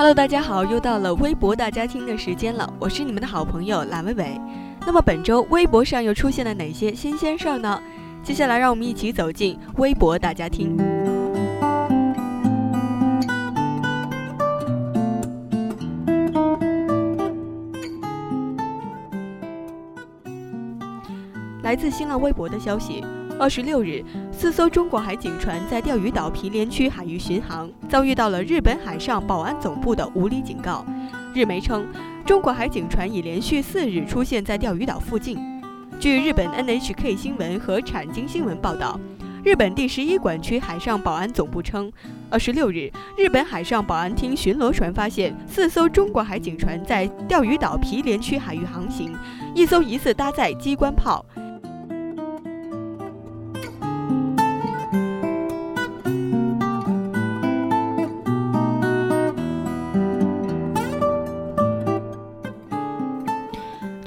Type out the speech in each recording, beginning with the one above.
Hello，大家好，又到了微博大家听的时间了，我是你们的好朋友蓝伟伟。那么本周微博上又出现了哪些新鲜事儿呢？接下来让我们一起走进微博大家听。来自新浪微博的消息。二十六日，四艘中国海警船在钓鱼岛毗连区海域巡航，遭遇到了日本海上保安总部的无理警告。日媒称，中国海警船已连续四日出现在钓鱼岛附近。据日本 NHK 新闻和产经新闻报道，日本第十一管区海上保安总部称，二十六日，日本海上保安厅巡逻船发现四艘中国海警船在钓鱼岛毗连区海域航行，一艘疑似搭载机关炮。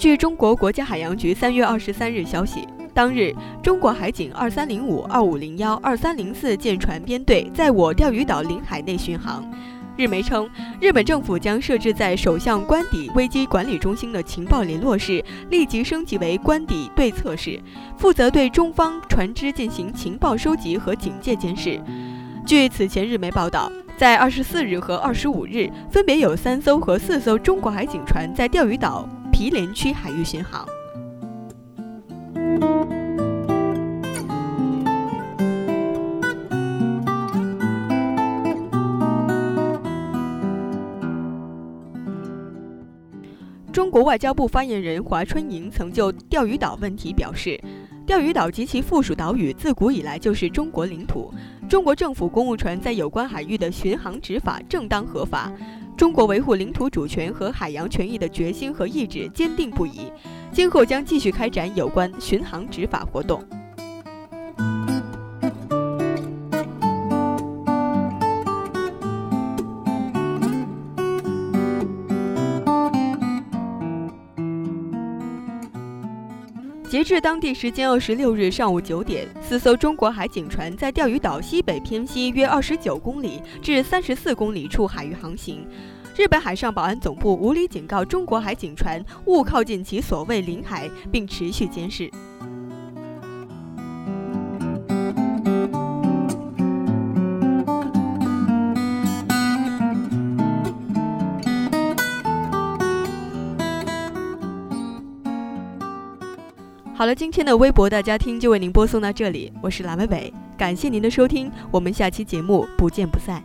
据中国国家海洋局三月二十三日消息，当日中国海警二三零五、二五零幺、二三零四舰船编队在我钓鱼岛领海内巡航。日媒称，日本政府将设置在首相官邸危机管理中心的情报联络室立即升级为官邸对策室，负责对中方船只进行情报收集和警戒监视。据此前日媒报道，在二十四日和二十五日，分别有三艘和四艘中国海警船在钓鱼岛。毗连区海域巡航。中国外交部发言人华春莹曾就钓鱼岛问题表示，钓鱼岛及其附属岛屿自古以来就是中国领土，中国政府公务船在有关海域的巡航执法正当合法。中国维护领土主权和海洋权益的决心和意志坚定不移，今后将继续开展有关巡航执法活动。截至当地时间二十六日上午九点，四艘中国海警船在钓鱼岛西北偏西约二十九公里至三十四公里处海域航行。日本海上保安总部无理警告中国海警船勿靠近其所谓领海，并持续监视。好了，今天的微博大家听就为您播送到这里，我是蓝伟伟，感谢您的收听，我们下期节目不见不散。